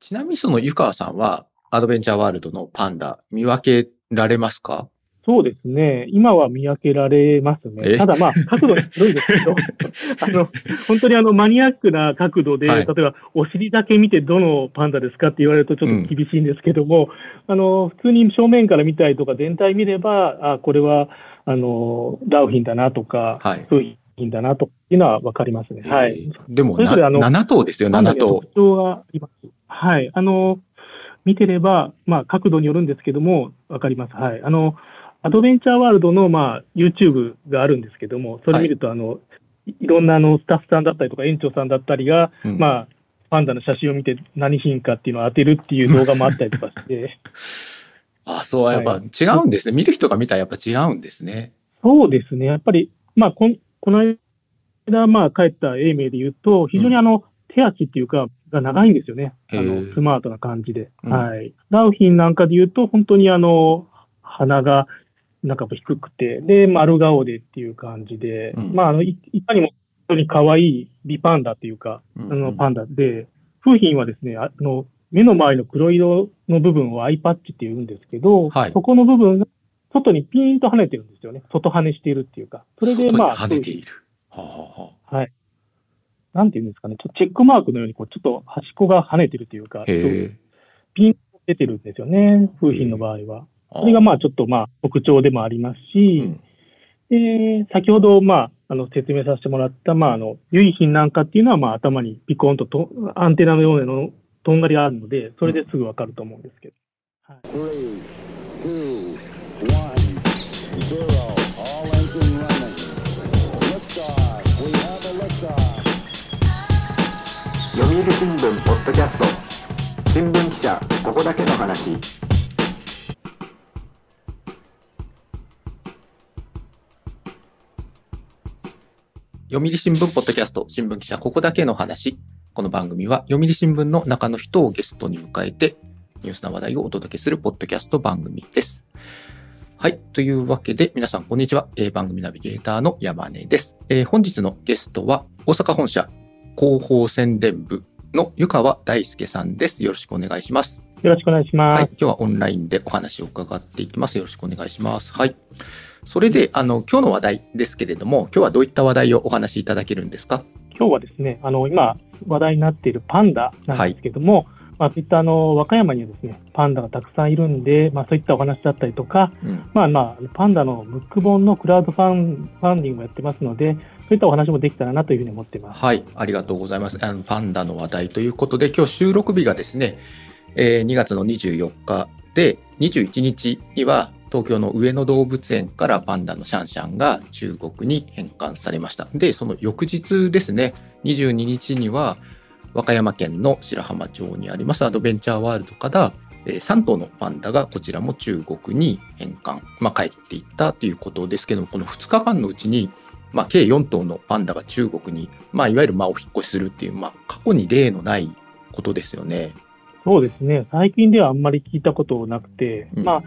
ちなみにその湯川さんは、アドベンチャーワールドのパンダ、見分けられますか？そうですね。今は見分けられますね。ただまあ、角度によるんですけど、あの、本当にあの、マニアックな角度で、はい、例えば、お尻だけ見てどのパンダですかって言われるとちょっと厳しいんですけども、うん、あの、普通に正面から見たりとか、全体見れば、あ、これは、あの、ラウヒンだなとか、はい、そういうだなというのは分かりますね。はい。でも、それあの7頭ですよ、7頭。特徴があります。はい。あの、見てれば、まあ、角度によるんですけども、分かります。はい。あの、アドベンチャーワールドの、まあ、YouTube があるんですけども、それ見ると、はい、あの、いろんなあのスタッフさんだったりとか、園長さんだったりが、うん、まあ、パンダの写真を見て何品かっていうのを当てるっていう動画もあったりとかして。あ、そう、やっぱ違うんですね、はい、見る人が見たらやっぱ違うんですね。そうですね。やっぱり、まあ、ここの間、まあ、帰った英明で言うと、非常にあの、うん、手足っていうか、が長いんですよね。あの、スマートな感じで。うん、はい。ラウヒンなんかで言うと、本当にあの、鼻がなんか低くて、で、丸顔でっていう感じで、うん、まあ、あのい、いかにも本当に可愛い美パンダっていうか、うんうん、あのパンダで、風品はですね、あの、目の周りの黒色の部分をアイパッチって言うんですけど、はい、そこの部分が外にピーンと跳ねてるんですよね。外跳ねしているっていうか。それでまあ。跳ねている。はあはあ、はい。なんていうんですかね。ちょっとチェックマークのように、こう、ちょっと端っこが跳ねてるというか、ピンと出てるんですよね。風品の場合は。それがまあちょっとまあ特徴でもありますし、うん、えー、先ほどまああの説明させてもらった、まあ、あの唯品なんかっていうのはまあ頭にピコンととアンテナのようなのとんがりがあるので、それですぐわかると思うんですけど。はい、読売新聞ポッドキャスト新聞記者ここだけの話読売新聞ポッドキャスト新聞記者ここだけの話。この番組は読売新聞の中の人をゲストに迎えてニュースな話題をお届けするポッドキャスト番組です。はい。というわけで皆さんこんにちは。えー、番組ナビゲーターの山根です、えー、本日のゲストは大阪本社広報宣伝部の湯川大輔さんです。よろしくお願いします。よろしくお願いします。はい。今日はオンラインでお話を伺っていきます。よろしくお願いします。はい。それで、あの、今日の話題ですけれども、今日はどういった話題をお話しいただけるんですか？今日はですね、あの、今、話題になっているパンダなんですけども、はいまあ、そういったあの和歌山にはですねパンダがたくさんいるんで、まあ、そういったお話だったりとか、うん、まあまあ、パンダのムック本のクラウドファンファンディングもやってますので、そういったお話もできたらなというふうに思っています。はい、ありがとうございます。あのパンダの話題ということで、今日収録日がですね、えー、2月の24日で、21日には東京の上野動物園からパンダのシャンシャンが中国に返還されました。で、その翌日ですね、22日には和歌山県の白浜町にありますアドベンチャーワールドから3頭のパンダがこちらも中国に返還、まあ、帰っていったということですけども、この2日間のうちに、まあ、計4頭のパンダが中国に、まあ、いわゆるまあお引越しするっていう、まあ、過去に例のないことですよね。そうですね。最近ではあんまり聞いたことなくて、うん、まあ、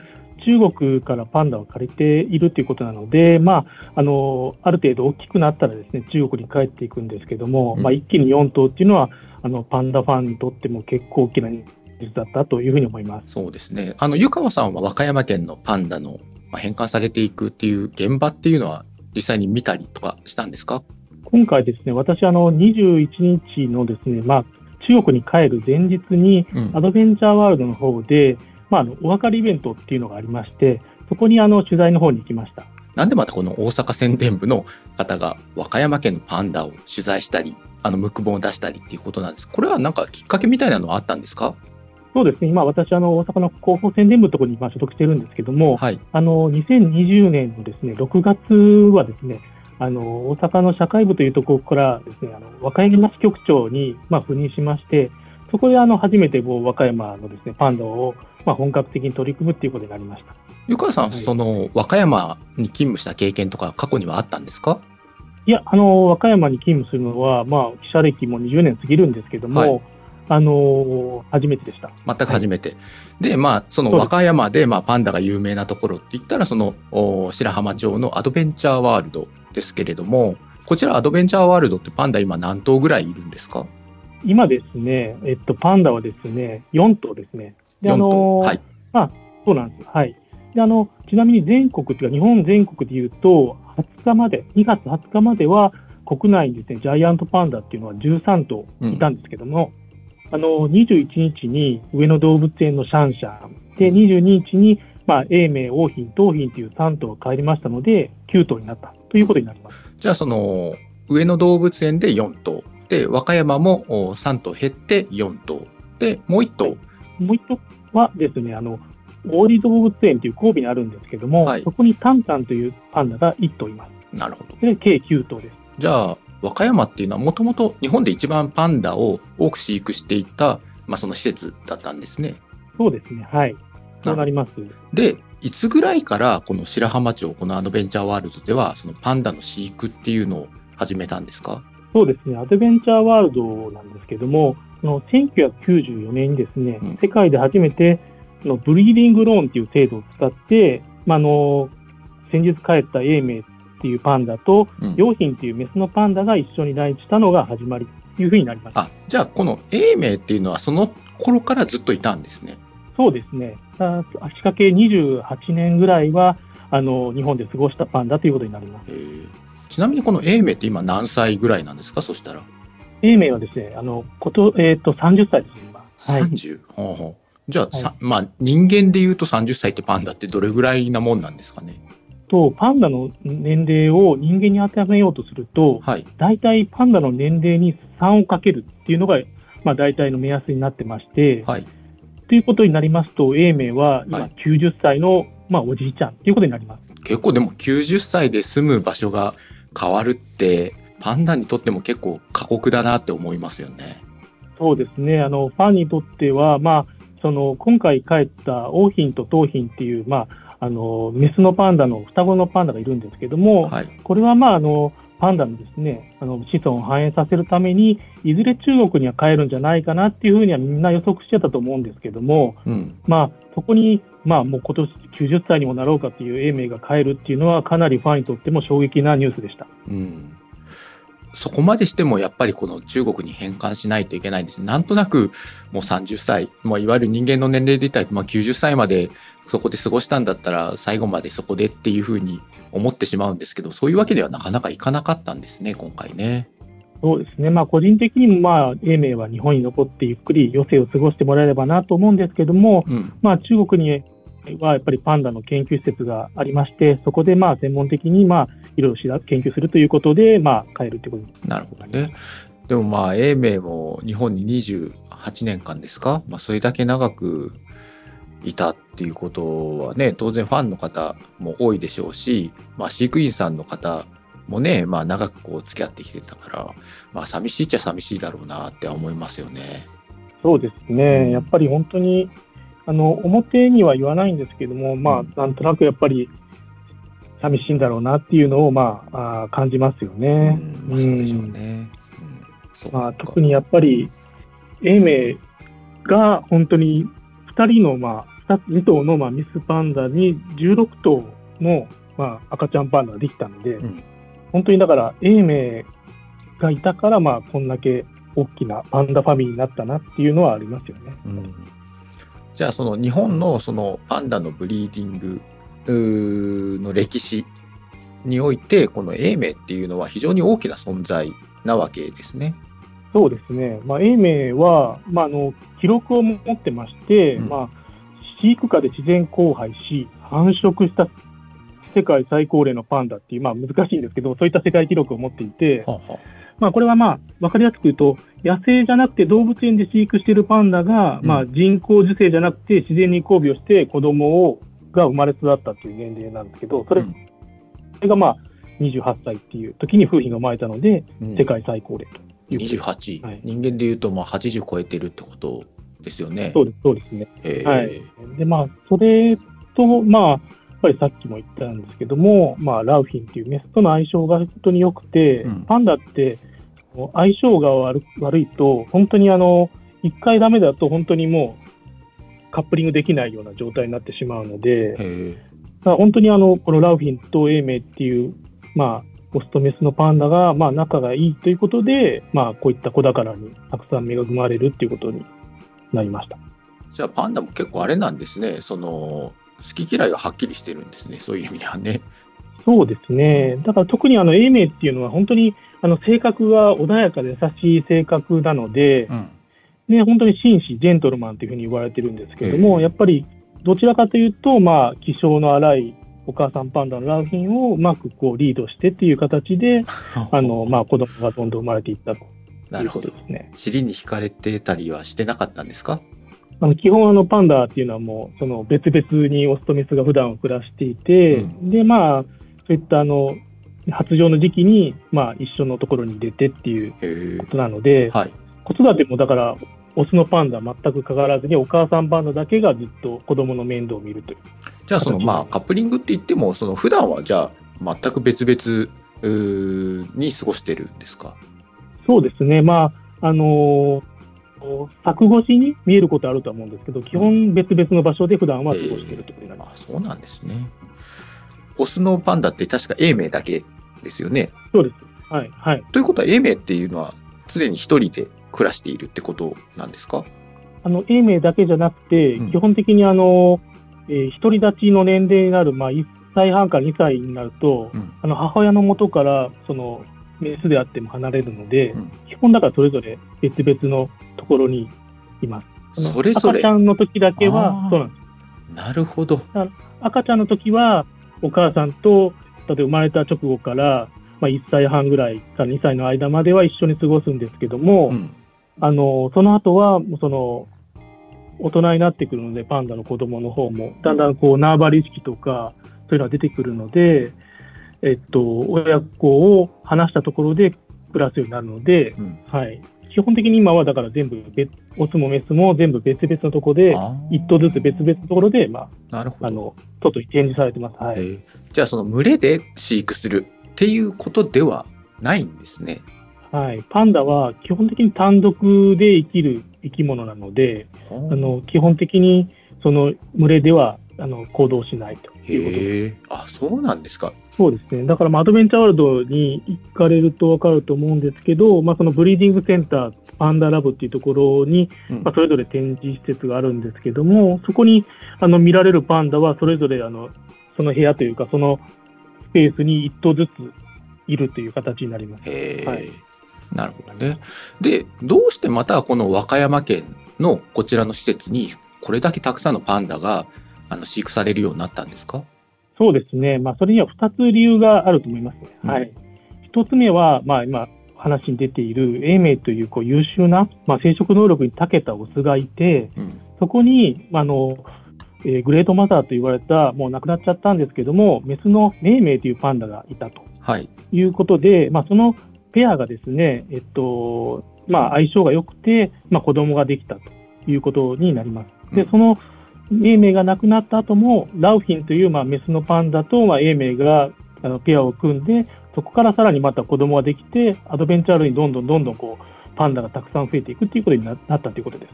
中国からパンダを借りているということなので、まあ、あのある程度大きくなったらですね中国に帰っていくんですけども、うん、まあ、一気に4頭っていうのはあのパンダファンにとっても結構大きなニュースだったというふうに思います。そうですね。あの湯川さんは和歌山県のパンダの返還されていくっていう現場っていうのは実際に見たりとかしたんですか？今回ですね私あの21日のですね、まあ、中国に帰る前日に、アドベンチャーワールドの方で、まあ、あのお別れイベントっていうのがありまして、そこにあの取材の方に行きました。なんでまたこの大阪宣伝部の方が和歌山県のパンダを取材したり、あの、ムック本を出したりっていうことなんです。これはなんかきっかけみたいなのはあったんですか？そうですね、今、私、あの大阪の広報宣伝部のところに今所属してるんですけども、はい、あの2020年のですね6月はですね、あの大阪の社会部というところからですね、あの和歌山支局長に、まあ、赴任しまして、そこであの初めてこう和歌山のですねパンダをまあ本格的に取り組むっていうことになりました。湯川さん、はい、その和歌山に勤務した経験とか過去にはあったんですか？いや、あの和歌山に勤務するのは、まあ、記者歴も20年過ぎるんですけども、はい、あの初めてでした。全く初めて。はい、で、まあ、その和歌山で、まあ、パンダが有名なところって言ったら、その白浜町のアドベンチャーワールドですけれども、こちらアドベンチャーワールドってパンダ今何頭ぐらいいるんですか？今ですね、えっと、パンダはですね、4頭ですね。で、あ4頭の、はい。まあ、そうなんです。はい。で、あの、ちなみに全国っていうか、日本全国でいうと、20日まで、2月20日までは、国内にですね、ジャイアントパンダっていうのは13頭いたんですけども、あの、21日に上野動物園のシャンシャン、で、22日に、まあ、永明、桜浜、桃浜という3頭が帰りましたので、9頭になったということになります。じゃあその上野動物園で4頭で和歌山もお3頭減って4頭でもう1頭、もう一頭はですね、あの、王子動物園という神戸にあるんですけども、はいそこにタンタンというパンダが1頭います。なるほどで、計9頭です。じゃあ和歌山っていうのはもともと日本で一番パンダを多く飼育していた、まあ、その施設だったんですねそうですね、はい。そうなります。でいつぐらいからこの白浜町このアドベンチャーワールドではそのパンダの飼育っていうのを始めたんですか？そうですね、アドベンチャーワールドなんですけども、その1994年にですね、うん。世界で初めてそのブリーディングローンっていう制度を使って、まあ、あの先日帰った永明っていうパンダと、うん。良浜っていうメスのパンダが一緒に来日したのが始まりというふうになります。あじゃあこの永明っていうのはその頃からずっといたんですね。そうですね、あ足掛け28年ぐらいはあの日本で過ごしたパンダということになります。えーちなみにこの永明って今何歳ぐらいなんですか？そしたら永明はですね、あのことえー、と30歳ですね、今。はい、30、ほうほう。じゃあ、さまあ人間で言うと30歳ってパンダってどれぐらいなもんなんですかね？と、パンダの年齢を人間に当てはめようとすると、はい。大体パンダの年齢に3をかけるっていうのが、まあ、大体の目安になってまして、はい。ということになりますと、永明は今はい。90歳の、まあ、おじいちゃんということになります。結構でも90歳で住む場所が変わるってパンダにとっても結構過酷だなって思いますよね。そうですね、あのファンにとっては、まあ、その今回帰った桜浜と桃浜っていう、まあ、あのメスのパンダの双子のパンダがいるんですけども、はい。これは、まあ、あのパンダのですねあの子孫を繁栄させるために、いずれ中国には帰るんじゃないかなっていうふうにはみんな予測してたと思うんですけども、うん。まあ、そこに、まあ、もう今年90歳にもなろうかという永明が帰るっていうのは、かなりファンにとっても衝撃なニュースでした。うん。そこまでしてもやっぱりこの中国に返還しないといけないんです。なんとなくもう30歳、もういわゆる人間の年齢で言ったら、まあ、90歳までそこで過ごしたんだったら最後までそこでっていうふうに思ってしまうんですけど、そういうわけではなかなかいかなかったんですね、今回ね。そうですね、まあ、個人的にも、まあ、永明は日本に残ってゆっくり余生を過ごしてもらえればなと思うんですけども、うん。まあ、中国にはやっぱりパンダの研究施設がありまして、そこでまあ専門的にまあいろいろしら研究するということで、まあ、帰るということ。になるほどね。でもまあ、永明も日本に28年間ですか、まあ、それだけ長くいたっていうことはね、当然ファンの方も多いでしょうし、まあ、飼育員さんの方もね、まあ、長くこう付き合ってきてたから、まあ、寂しいっちゃ寂しいだろうなって思いますよね。そうですね、やっぱり本当にあの表には言わないんですけども、まあ、なんとなくやっぱり寂しいんだろうなっていうのを、まあ、あー感じますようね。ん、まあ、特にやっぱり、永明が本当に2人の、まあ、2, 2頭の、まあ、ミスパンダに16頭の、まあ、赤ちゃんパンダができたので、うん。本当にだから、永明がいたから、まあ、こんだけ大きなパンダファミリーになったなっていうのはありますよね。うん。じゃあその日本のそのパンダのブリーディングの歴史においてこの永明っていうのは非常に大きな存在なわけですね。そうですね、まあ、永明は、まあ、あの記録を持ってまして、うん。まあ、飼育下で自然交配し、繁殖した世界最高齢のパンダっていう、まあ、難しいんですけど、そういった世界記録を持っていて、はあはまあ、これはまあ分かりやすく言うと、野生じゃなくて動物園で飼育しているパンダが、うん。まあ、人工授精じゃなくて自然に交尾をして子供をが生まれ育ったという年齢なんですけど、それ,、うん。それがまあ28歳っていう時に風評が生まれたので、うん。世界最高齢という。ことです。28、はい。人間でいうとまあ80超えてるってことですよね。そうです、そうですね。はい。で、まあ、それと、まあ、やっぱりさっきも言ったんですけども、まあ、ラウフィンっていうメスとの相性が本当に良くて、うん。パンダって相性が悪悪いと、本当にあの、一回ダメだと本当にもうカップリングできないような状態になってしまうので、まあ本当にあの、このラウフィンと永明っていう、まあ、オスとメスのパンダが、まあ、仲がいいということで、まあ、こういった子宝にたくさん恵まれるっていうことになりました。じゃあパンダも結構あれなんですね。その好き嫌いがはっきりしてるんですね。そういう意味ではね。そうですね。だから特にあの永明っていうのは本当にあの性格が穏やかで優しい性格なので、うん。ね、本当に紳士、ジェントルマンというふうに言われてるんですけれども、ええやっぱりどちらかというと、まあ、気性の荒いお母さんパンダのラウヒンをうまくこうリードしてっていう形で、あの、まあ、子供がどんどん生まれていったというないるほど。ことですね。尻に惹かれてたりはしてなかったんですか？あの基本あのパンダっていうのはもうその別々にオスとメスが普段暮らしていて、うでまあそういったあの発情の時期にまあ一緒のところに出てっていうことなので、はい。子育てもだからオスのパンダは全く関わらずにお母さんパンダだけがずっと子供の面倒を見るという。じゃあそのまあカップリングって言ってもその普段はじゃあ全く別々に過ごしてるんですか？そうですね、まああのー柵越しに見えることあるとは思うんですけど、基本別々の場所で普段は過ごしているということになります。あそうなんですね。オスのパンダって確か永明だけですよね？そうです。はい、はい。ということは永明っていうのは常に一人で暮らしているってことなんですか？あの、永明だけじゃなくて、うん基本的にあの、えー独り立ちの年齢になる、まあ、1歳半から2歳になると、うんあの、母親の元から、その、メスであっても離れるので、うん基本だからそれぞれ別々のところにいます。それぞれ赤ちゃんの時だけあはー、そうなんです。なるほど。赤ちゃんの時は、お母さんと、例えば生まれた直後から、まあ、1歳半ぐらいから2歳の間までは一緒に過ごすんですけども、うん。あの、その後は、その、大人になってくるので、パンダの子供の方も、だんだんこう、縄張り意識とか、そういうのが出てくるので、えっと、親子を離したところで暮らすようになるので、うんはい。基本的に今はだから全部別、オスもメスも全部別々のところで、一頭ずつ別々のところで、まあ、なるほど。あの、外に展示されてます。はい。えーじゃあその群れで飼育するっていうことではないんですね。はい。パンダは基本的に単独で生きる生き物なので、ああの、基本的にその群れでは、あの、行動しないということ。あ、そうなんですか。そうですね。だから、まあ、アドベンチャーワールドに行かれるとわかると思うんですけど、まあ、そのブリーディングセンター、パンダラブっていうところに、うんまあ、それぞれ展示施設があるんですけども、そこに、あの、見られるパンダは、それぞれ、あの、その部屋というか、そのスペースに一頭ずついるという形になります。はいなるほどね。で、どうしてまたこの和歌山県のこちらの施設にこれだけたくさんのパンダがあの飼育されるようになったんですか？そうですね。まあ、それには2つ理由があると思いますね。うんはい。1つ目は、まあ、今、話に出ている永明というこう優秀な、まあ、生殖能力に長けたオスがいて、うん。そこに、まああのえーグレートマザーと言われた、もう亡くなっちゃったんですけども、メスの永明というパンダがいたとはい。いうことで、まあ、そのペアがですね、えっと、まあ、相性が良くて、まあ、子供ができたということになります。で、うんその永明が亡くなった後も、ラウフィンという、まあ、メスのパンダと、まあ、永明があのペアを組んで、そこからさらにまた子供ができて、アドベンチャールにどんどんどんどんこう、パンダがたくさん増えていくっていうことにななったということです。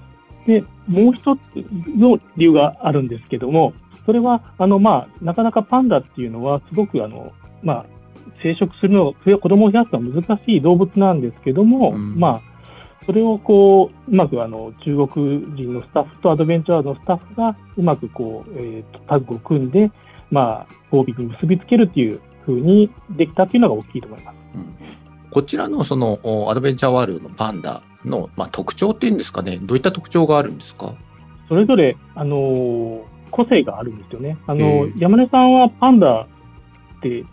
で、もう一つの理由があるんですけども、それは、あの、まあ、なかなかパンダっていうのは、すごく、あの、まあ、生殖するの、子供を増やすのは難しい動物なんですけども、うん。まあ、それをこう、うまくあの、中国人のスタッフとアドベンチャーのスタッフが、うまくこう、えーとタッグを組んで、まあ、交尾に結びつけるっていう風にできたっていうのが大きいと思います。うん。こちらのそのおアドベンチャーワールドのパンダの、まあ、特徴っていうんですかね、どういった特徴があるんですか？それぞれ、あのー個性があるんですよね。あのへえ。山根さんはパンダって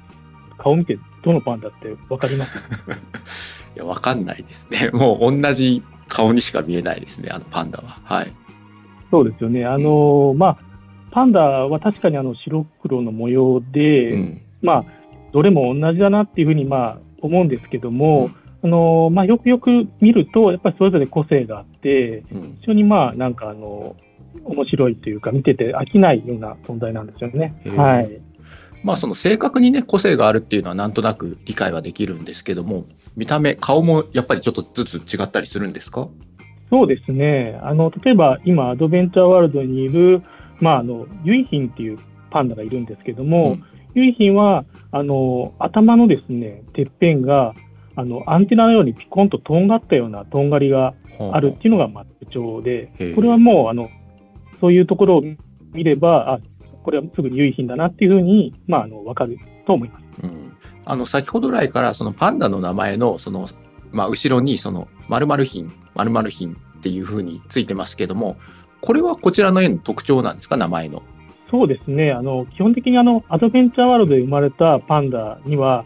顔見てどのパンダってわかります？いや、わかんないですね。もう同じ顔にしか見えないですね、あのパンダは。はい。そうですよね。あのーまあ、パンダは確かにあの白黒の模様で、うん。まあ、どれも同じだなっていうふうにまあ思うんですけども、あのーまあ、よくよく見ると、やっぱりそれぞれ個性があって、うん。非常にまあ、なんかあの、面白いというか、見てて飽きないような存在なんですよねはい。まあその正確にね個性があるっていうのはなんとなく理解はできるんですけども見た目顔もやっぱりちょっとずつ違ったりするんですか？そうですね。あの、例えば今、アドベンチャーワールドにいる、まあ、あの、ユイヒンっていうパンダがいるんですけども、結浜は、あの、頭のですね、てっぺんが、あの、アンテナのようにピコンととんがったようなとんがりがあるっていうのが、まあ、特徴で、これはもう、あの、そういうところを見れば、あ、これはすぐに結浜だなっていうふうに、まあ、あの、わかると思います。うん。あの、先ほど来から、そのパンダの名前の、その、まあ、後ろに、その、〇〇品、〇〇品っていうふうについてますけども、これはこちらの絵の特徴なんですか、名前の。そうですね。あの、基本的にあの、アドベンチャーワールドで生まれたパンダには、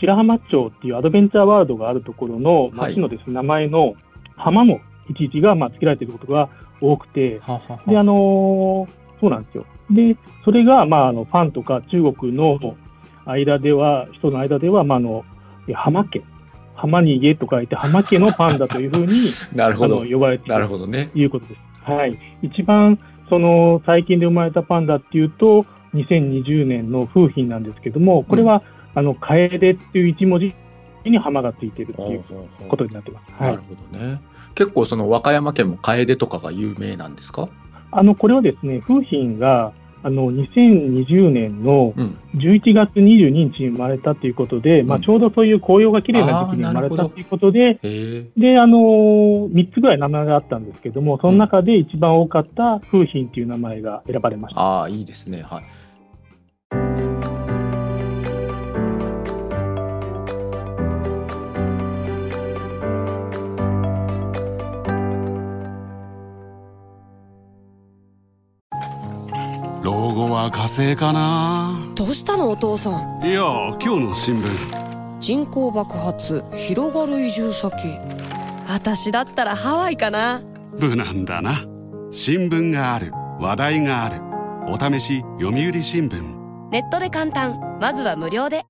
白浜町っていうアドベンチャーワールドがあるところの町のです、ね、名前の浜のいちいちが、まあ、付けられていることが多くて、ははで、あのそうなんですよ。で、それが、まあ、あの、ファンとか中国の間では、人の間では、まあ、あの、浜家、浜に家と書いて浜家のパンダというふうに なるほど呼ばれているなるほど、ね、いうことです。はい。一番、その、最近で生まれたパンダっていうと、2020年の風品なんですけども、これは、うん、あの、楓っていう一文字に浜がついてるっていうことになってます。なるほどね。結構その和歌山県も楓とかが有名なんですか？あの、これはですね、風品が、あの2020年の11月22日に生まれたということで、うん、まあ、ちょうどそういう紅葉が綺麗な時期に生まれたということで、であの3つぐらい名前があったんですけども、その中で一番多かった風品という名前が選ばれました。ああ、いいですね。はいは火星かな。どうしたのお父さん？いや今日の新聞。人口爆発広がる移住先。私だったらハワイかな。無難だな。新聞がある。話題がある。お試し読売新聞。ネットで簡単。まずは無料で。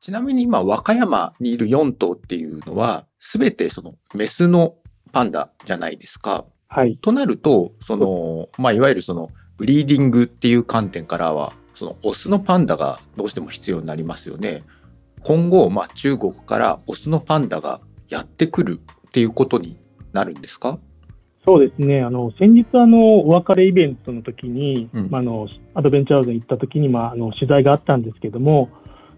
ちなみに今和歌山にいる4頭っていうのは全てそのメスのパンダじゃないですかはい。となると、その、まあ、いわゆるその、ブリーディングっていう観点からは、その、オスのパンダがどうしても必要になりますよね。今後、まあ、中国からオスのパンダがやってくるっていうことになるんですか？そうですね。あの、先日、あの、お別れイベントの時に、うん、まあ、あの、アドベンチャーズに行った時に、まあ、あの、取材があったんですけども、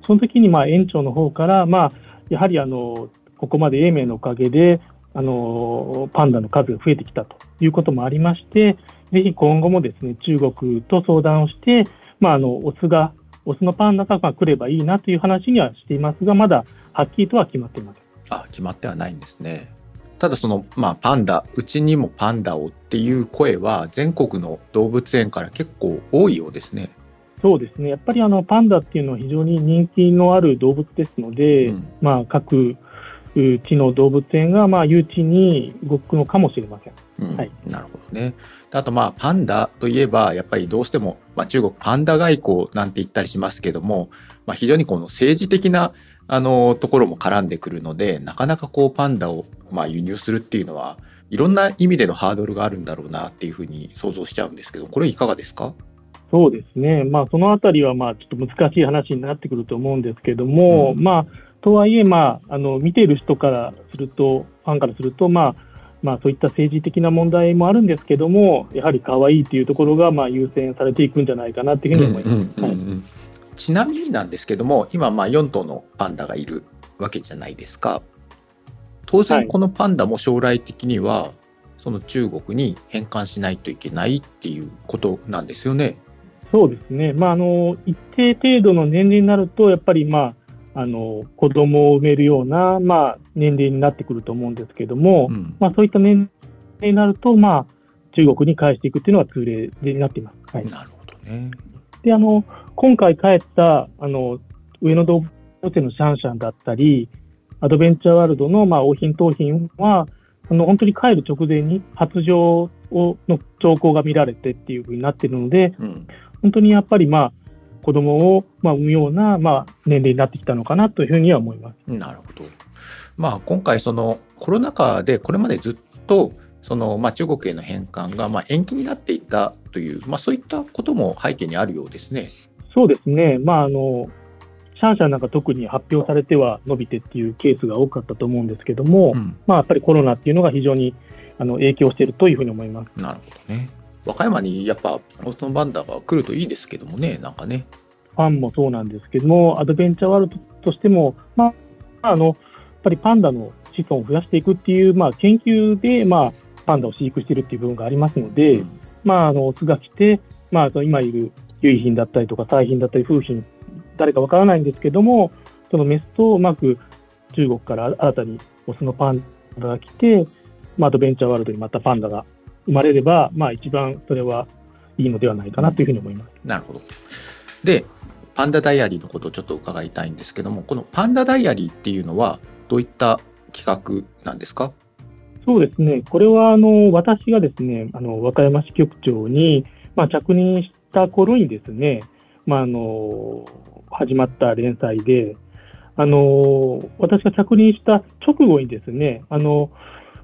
その時に、まあ、園長の方から、まあ、やはり、あの、ここまで英明のおかげで、あのパンダの数が増えてきたということもありまして、ぜひ今後もですね中国と相談をして、まあ、あのオスがオスのパンダが来ればいいなという話にはしていますが、まだはっきりとは決まっていません。あ決まってはないんですね。ただその、まあ、パンダうちにもパンダをっていう声は全国の動物園から結構多いようですね。そうですねやっぱりあのパンダっていうのは非常に人気のある動物ですので、うん、まあ、各地の動物園がまあ誘致に動くのかもしれません。うん、はい、なるほどね。あとまあパンダといえばやっぱりどうしても、まあ、中国パンダ外交なんて言ったりしますけども、まあ、非常にこの政治的なあのところも絡んでくるのでなかなかこうパンダをまあ輸入するっていうのはいろんな意味でのハードルがあるんだろうなっていうふうに想像しちゃうんですけどこれいかがですか？そうですね、まあ、そのあたりはまあちょっと難しい話になってくると思うんですけども、うん、まあとはいえ、まあ、あの見ている人からすると、ファンからすると、まあまあ、そういった政治的な問題もあるんですけども、やはり可愛いというところがまあ優先されていくんじゃないかなというふうに思います。ちなみになんですけども、今、まあ4頭のパンダがいるわけじゃないですか。当然、このパンダも将来的には、その中国に返還しないといけないっていうことなんですよね。そうですね、まあ、あの一定程度の年齢になると、やっぱり、まあ、あの子供を産めるような、まあ、年齢になってくると思うんですけども、うん、まあ、そういった年齢になると、まあ、中国に返していくっていうのが通例になっています。はい、なるほどね。で、あの、今回帰った、あの、上野動物園のシャンシャンだったり、アドベンチャーワールドの、まあ、王品、盗品は、あの、本当に帰る直前に発情をの兆候が見られてっていうふうになってるので、うん、本当にやっぱり、まあ、子供をまあ産むようなまあ年齢になってきたのかなというふうには思います。なるほど。まあ今回そのコロナ禍でこれまでずっとそのまあ中国への返還がまあ延期になっていたというまあそういったことも背景にあるようですね。そうですね。まああのシャンシャンなんか特に発表されては伸びてっていうケースが多かったと思うんですけども、うん、まあやっぱりコロナっていうのが非常にあの影響しているというふうに思います。なるほどね。和歌山にやっぱオスのパンダが来るといいですけどもね、なんかね。ファンもそうなんですけども、アドベンチャーワールドとしても、まあ、あの、やっぱりパンダの子孫を増やしていくっていう、まあ、研究で、まあ、パンダを飼育しているっていう部分がありますので、うん、まあ、あの、オスが来て、まあ、今いる優品だったりとか、彩品だったり、風品、誰かわからないんですけども、そのメスとうまく中国から新たにオスのパンダが来て、まあ、アドベンチャーワールドにまたパンダが生まれれば、まあ、一番それはいいのではないかなというふうに思います。なるほど。で、パンダダイアリーのことをちょっと伺いたいんですけども、このパンダダイアリーっていうのは、どういった企画なんですか？そうですね、これはあの私がですねあの和歌山支局長に、まあ、着任した頃にですね、まあ、あの始まった連載で、あの私が着任した直後にですね、あの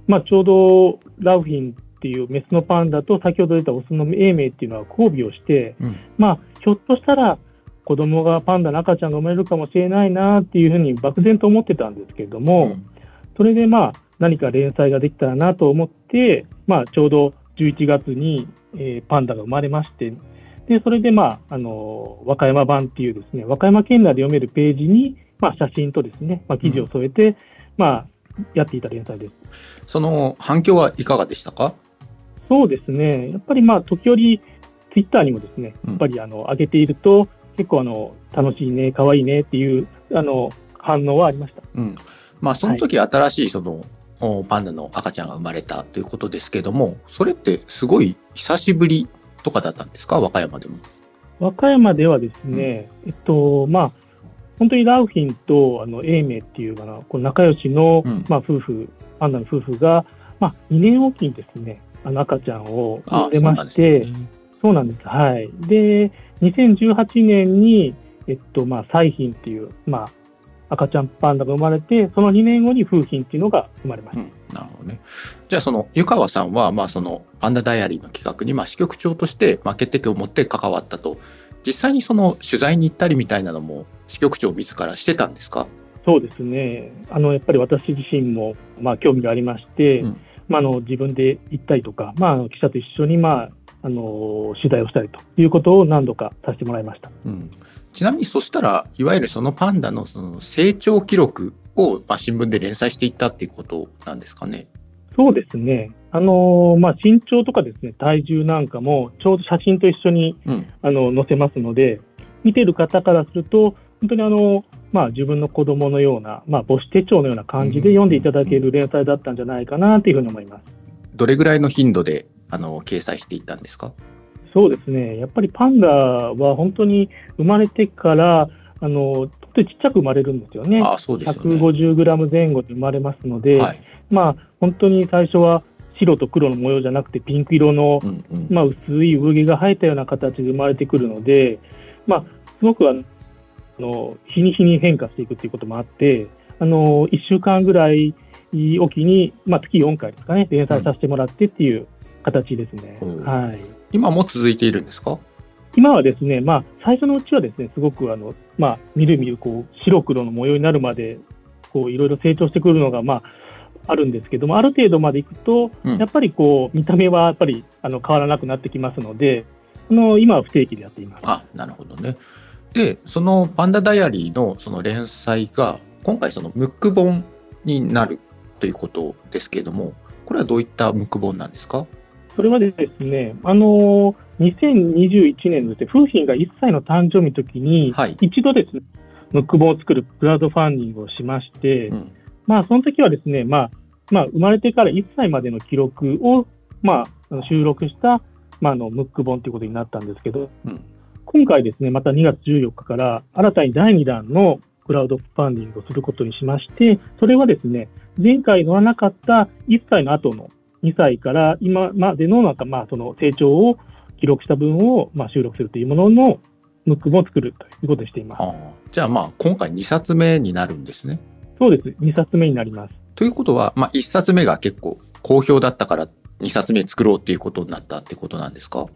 まあ、ちょうどラウフィンっていうメスのパンダと先ほど出たオスの永明っていうのは交尾をして、うん、まあ、ひょっとしたら子供がパンダの赤ちゃんが生まれるかもしれないなっていうふうに漠然と思ってたんですけれども、うん、それでまあ何か連載ができたらなと思って、まあ、ちょうど11月に、えー、パンダが生まれまして、でそれで、まあ、あの和歌山版っていうですね和歌山県内で読めるページに、まあ、写真とですね、まあ、記事を添えて、うん、まあ、やっていた連載です。その反響はいかがでしたか？そうですね、やっぱりまあ時折、ツイッターにもですね、やっぱりあの上げていると、結構あの楽しいね、可愛いねっていうあの反応はありました。うん。まあ、その時新しいその、はい、パンダの赤ちゃんが生まれたということですけども、それってすごい久しぶりとかだったんですか、和歌山でも。和歌山ではですね、うん、えっと、まあ、本当にラウフィンとあの永明っていうかな、この仲良しの、うん、まあ、夫婦、パンダの夫婦が、まあ、2年おきにですね、あの赤ちゃんを産んでまして、そうなんです、はい。で、2018年に、えっと、まあ、彩浜っていう、まあ、赤ちゃんパンダが生まれて、その2年後に風品っていうのが生まれました。うん、なるほどね。じゃあ、その湯川さんは、まあ、そのパンダダイアリーの企画に、まあ、支局長として、まあ、決定権を持って関わったと。実際にその取材に行ったりみたいなのも、支局長自らしてたんですか？そうですね。あの、やっぱり私自身も、まあ、興味がありまして、うんまあ、あの自分で行ったりとか、まあ、記者と一緒に、まあ、あの取材をしたりということを何度かさせてもらいました、うん、ちなみにそしたらいわゆるそのパンダのその成長記録を、まあ、新聞で連載していったっていうことなんですかね？そうですね。あのまあ、身長とかですね、体重なんかも、ちょうど写真と一緒に、うん、あの載せますので、見てる方からすると、本当にあの、まあ、自分の子供のような、まあ、母子手帳のような感じで読んでいただける連載だったんじゃないかなというふうに思います。どれぐらいの頻度であの掲載していったんですか？そうですね、やっぱりパンダは本当に生まれてから、あのちっちゃく生まれるんですよね、あそうですね。150グラム前後で生まれますので、はい、まあ、本当に最初は白と黒の模様じゃなくて、ピンク色の、うんうん、まあ、薄い産毛が生えたような形で生まれてくるので、まあ、すごくあのの日に日に変化していくということもあって、あの1週間ぐらいおきに、まあ、月4回ですかね、連載させてもらってっていう形ですね。うん、はい、今も続いているんですか？今はですね、まあ、最初のうちはですね、すごくあの、まあ、みるみるこう白黒の模様になるまで、こういろいろ成長してくるのが、まあ、あるんですけども、ある程度までいくと、うん、やっぱりこう見た目はやっぱりあの変わらなくなってきますので、あの今は不定期でやっています。あなるほどね。でその「パンダダイアリー」のその連載が今回そのムック本になるということですけれどもこれはどういったムック本なんですか？それはですね、あの2021年のです、ね、風評が1歳の誕生日の時に、はい、一度ですね、ムック本を作るクラウドファンディングをしまして、うん、まあ、その時はですね、まあ、まあ、生まれてから1歳までの記録を、まあ、収録した、まあ、あのムック本ということになったんですけど、うん今回ですね、また2月14日から新たに第2弾のクラウドファンディングをすることにしまして、それはですね、前回乗らなかった1歳の後の2歳から今までのなんかまあその成長を記録した分をまあ収録するというもののムックも作るということにしています。じゃあまあ今回2冊目になるんですね。そうです。2冊目になります。ということは、まあ1冊目が結構好評だったから2冊目作ろうっていうことになったってことなんですか？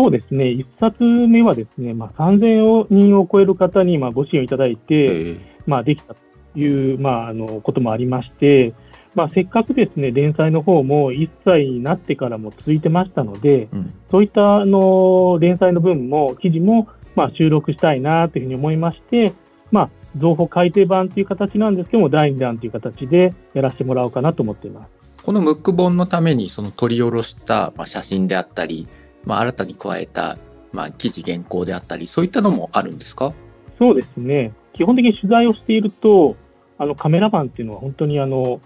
そうですね、1冊目はですね、まあ、3000人を超える方にまあご支援いただいて、まあ、できたという、まあ、あのこともありまして、まあ、せっかくですね、連載の方も1歳になってからも続いてましたので、うん。そういったあの連載の分も、記事もまあ収録したいなというふうに思いまして、まあ、情報改訂版という形なんですけども、第2弾という形でやらせてもらおうかなと思っています。このムック本のためにその取り下ろしたまあ写真であったり、まあ、新たに加えたまあ記事原稿であったりそういったのもあるんですか？そうですね、基本的に取材をしていると、あのカメラマンっていうのは本当にあの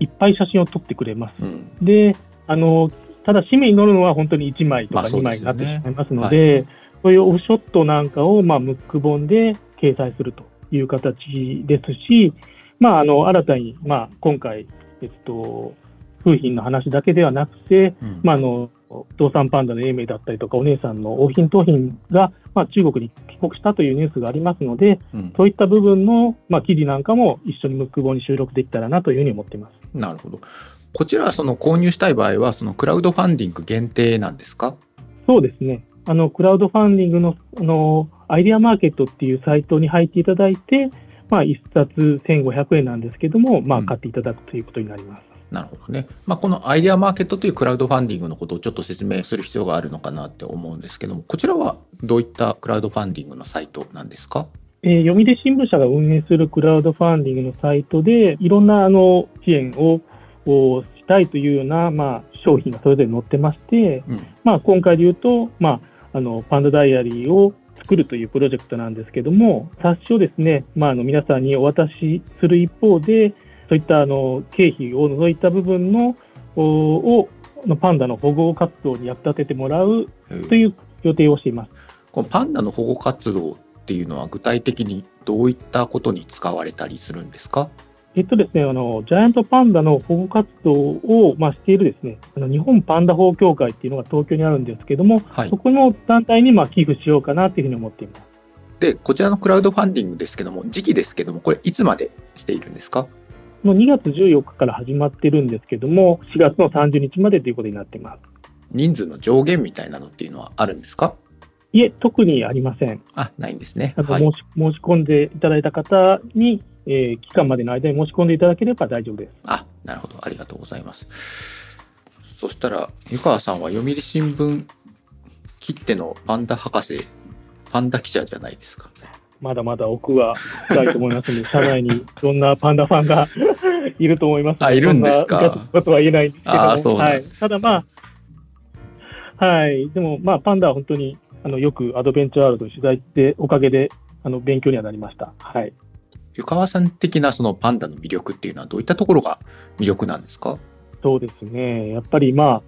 いっぱい写真を撮ってくれます。うん。で、あのただ、紙面に載るのは本当に1枚とか2まあそうですよね。枚になってしまいますので、そういうオフショットなんかを、まあ、ムック本で掲載するという形ですし、まあ、あの新たに、まあ、今回、えっと、風品の話だけではなくて、うん。まあ、あの道産パンダの永明だったりとか、お姉さんの王品、桃品が、まあ、中国に帰国したというニュースがありますので、うんそういった部分の、まあ、記事なんかも一緒にムック本に収録できたらなというふうに思っています。なるほどこちらはその購入したい場合はそのクラウドファンディング限定なんですか？そうですね。あの、クラウドファンディングの、あの、アイデアマーケットっていうサイトに入っていただいて、まあ、一冊1500円なんですけども、まあ、うん買っていただくということになります。なるほどね。まあ、このアイデアマーケットというクラウドファンディングのことをちょっと説明する必要があるのかなって思うんですけども、こちらはどういったクラウドファンディングのサイトなんですか？えー読売新聞社が運営するクラウドファンディングのサイトで、いろんなあの支援ををしたいというような、まあ、商品がそれぞれ載ってまして、うんまあ、今回で言うと、まあ、あのパンダダイアリーを作るというプロジェクトなんですけども、冊子をですね、まあ、あの皆さんにお渡しする一方で、そういったあの経費を除いた部分のおをあのパンダの保護活動に役立ててもらうという予定をしています。このパンダの保護活動っていうのは具体的にどういったことに使われたりするんですか？えっとですね、あの、ジャイアントパンダの保護活動を、まあ、しているですね、あの、日本パンダ保護協会っていうのが東京にあるんですけども、はいそ。この団体に、まあ、寄付しようかなというふうに思っています。で、こちらのクラウドファンディングですけども、時期ですけども、これいつまでしているんですか？の2月14日から始まってるんですけども、4月の30日までということになっています。人数の上限みたいなのっていうのはあるんですか？いえ、特にありません。あ、ないんですね。あの、はい申。し申し込んでいただいた方に、えー期間までの間に申し込んでいただければ大丈夫です。あ、なるほど。ありがとうございます。そしたら、湯川さんは読売新聞切手のパンダ博士、パンダ記者じゃないですか。まだまだ奥は深いと思いますので、社内にいろんなパンダファンが いると思いますのあいるんですか？ことは言えないんですけどはい。ただまあ、はい。でも、まあ、パンダは本当に、あの、よくアドベンチャーワールドに取材して、おかげで、あの、勉強にはなりました。はい。湯川さん的なそのパンダの魅力っていうのはどういったところが魅力なんですか？そうですね。やっぱりまあ、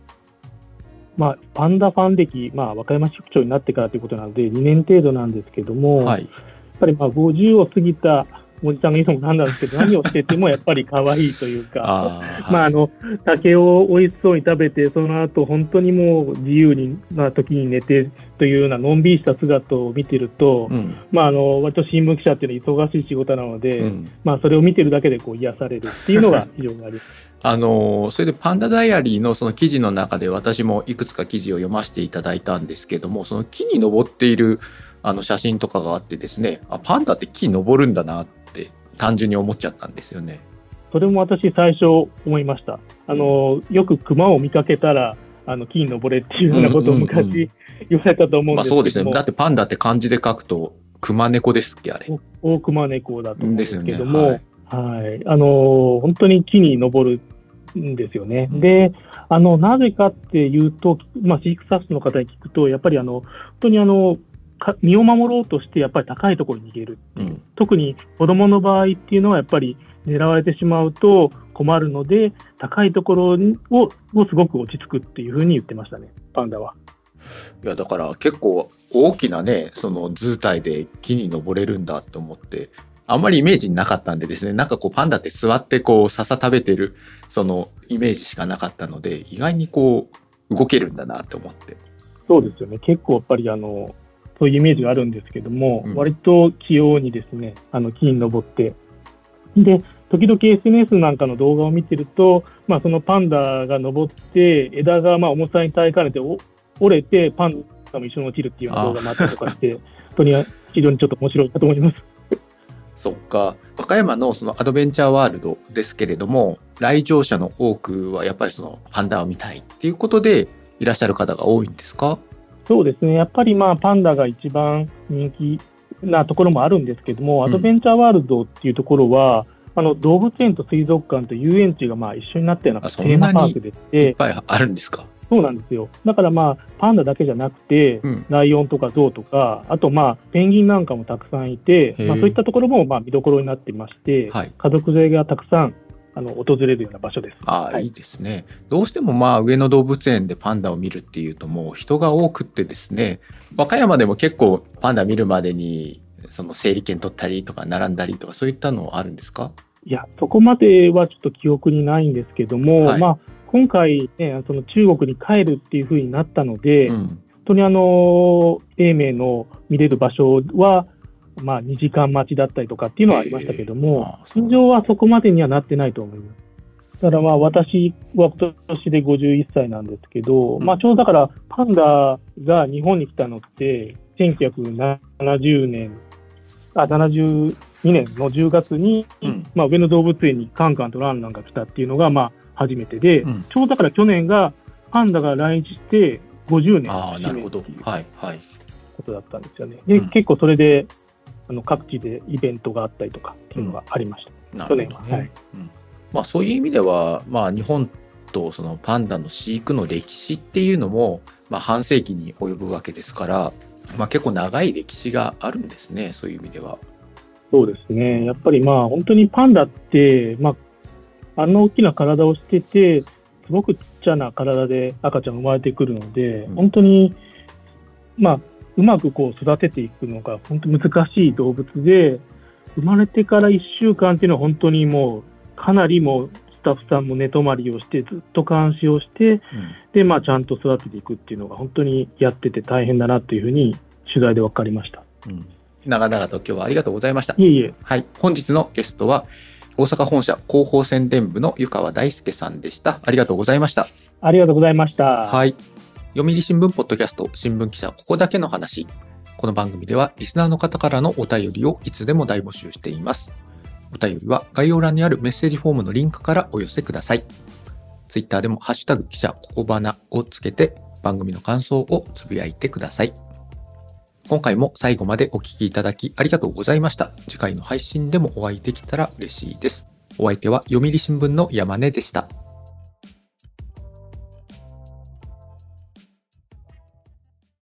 まあ、パンダファン歴、まあ、和歌山支局長になってからということなので、2年程度なんですけども、はい。やっぱりまあ50を過ぎたおじさんが言うのもなんなんですけど、何をしててもやっぱり可愛いというか、あー まあ、はいあの竹を美味しそうに食べて、その後本当にもう自由にな時に寝てというようなのんびりした姿を見てると、うん。まあ、あの割と新聞記者っていうのは忙しい仕事なので、うん。まあ、それを見てるだけでこう癒されるっていうのが非常にあります。あのーそれでパンダダイアリーのその記事の中で私もいくつか記事を読ませていただいたんですけどもその木に登っているあの写真とかがあってですねあパンダって木に登るんだなって単純に思っちゃったんですよね。それも私、最初思いました。あのよく熊を見かけたら、あの木に登れっていうようなことを昔言われたと思うんまあですけども、そうですねだってパンダって漢字で書くと熊猫ですっけあれ。大熊猫だと思うんですけども、ですよねはい、あの本当に木に登るんですよね。うんで、あのなぜかっていうと、まあ、飼育スタッフの方に聞くと、やっぱりあの本当にあのか身を守ろうとして、やっぱり高いところに逃げる。うん特に子供の場合っていうのは、やっぱり狙われてしまうと困るので、高いところををすごく落ち着くっていうふうに言ってましたね、パンダは。いやだから結構大きなねその図体で木に登れるんだと思ってあんまりイメージなかったんでですねなんかこうパンダって座ってこう笹食べてるそのイメージしかなかったので意外にこう動けるんだなって思ってそうですよね。結構やっぱりあの、そういうイメージがあるんですけども、うん割と器用にですね、あの、木に登って、で、時々 SNS なんかの動画を見てると、まあそのパンダが登って、枝がまあ重さに耐えかねてお折れて、パンダも一緒に落ちるっていうような動画もあったりとかして、本当に非常にちょっと面白いかと思います。そっか。和歌山のそのアドベンチャーワールドですけれども、来場者の多くはやっぱりそのパンダを見たいっていうことでいらっしゃる方が多いんですか？そうですね。やっぱりまあパンダが一番人気なところもあるんですけども、アドベンチャーワールドっていうところは、あの動物園と水族館と遊園地がまあ一緒になったようなテーマパークでして、いっぱいあるんですか？そうなんですよ。だからまあ、パンダだけじゃなくて、うん、ライオンとかゾウとか、あとまあ、ペンギンなんかもたくさんいて、まあ、そういったところもまあ見どころになっていまして、はい、家族連れがたくさんあの訪れるような場所です。ああ、はい、いいですね。どうしてもまあ上野動物園でパンダを見るっていうともう人が多くってですね、和歌山でも結構パンダ見るまでにその整理券取ったりとか並んだりとかそういったのあるんですか？いや、そこまではちょっと記憶にないんですけども、はい、まあ今回、ね、その中国に帰るっていうふうになったので、うん、本当にあの、永明の見れる場所は、まあ、2時間待ちだったりとかっていうのはありましたけども、通常はそこまでにはなってないと思います。だからまあ私は今年で51歳なんですけど、うん、まあちょうどだからパンダが日本に来たのって1970年、あ、72年の10月に、うん、まあ上野動物園にカンカンとランランが来たっていうのがまあ初めてで、うん、ちょうどだから去年がパンダが来日して50年あなるほど。はいはい。ことだったんですよね。で、結構それであの各地でイベントがあったりとかっていうのがありました、去年は。はい。まあ、そういう意味では、まあ、日本とそのパンダの飼育の歴史っていうのも、まあ、半世紀に及ぶわけですから、まあ、結構長い歴史があるんですねそういう意味では。そうですね。やっぱりまあ本当にパンダって、まあ、あんな大きな体をしててすごくちっちゃな体で赤ちゃん生まれてくるので、うん、本当にまあうまくこう育てていくのが本当難しい動物で、生まれてから1週間っていうのは本当にもうかなりもうスタッフさんも寝泊まりをしてずっと監視をして、うん、でまあちゃんと育てていくっていうのが本当にやってて大変だなというふうに取材で分かりました。うん長々と今日はありがとうございました。いえいえ。はい。本日のゲストは、大阪本社広報宣伝部の湯川大輔さんでした。ありがとうございました。ありがとうございました。はい。読売新聞ポッドキャスト新聞記者ここだけの話。この番組ではリスナーの方からのお便りをいつでも大募集しています。お便りは概要欄にあるメッセージフォームのリンクからお寄せください。ツイッターでもハッシュタグ記者ここばなをつけて番組の感想をつぶやいてください。今回も最後までお聴きいただきありがとうございました。次回の配信でもお会いできたら嬉しいです。お相手は読売新聞の山根でした。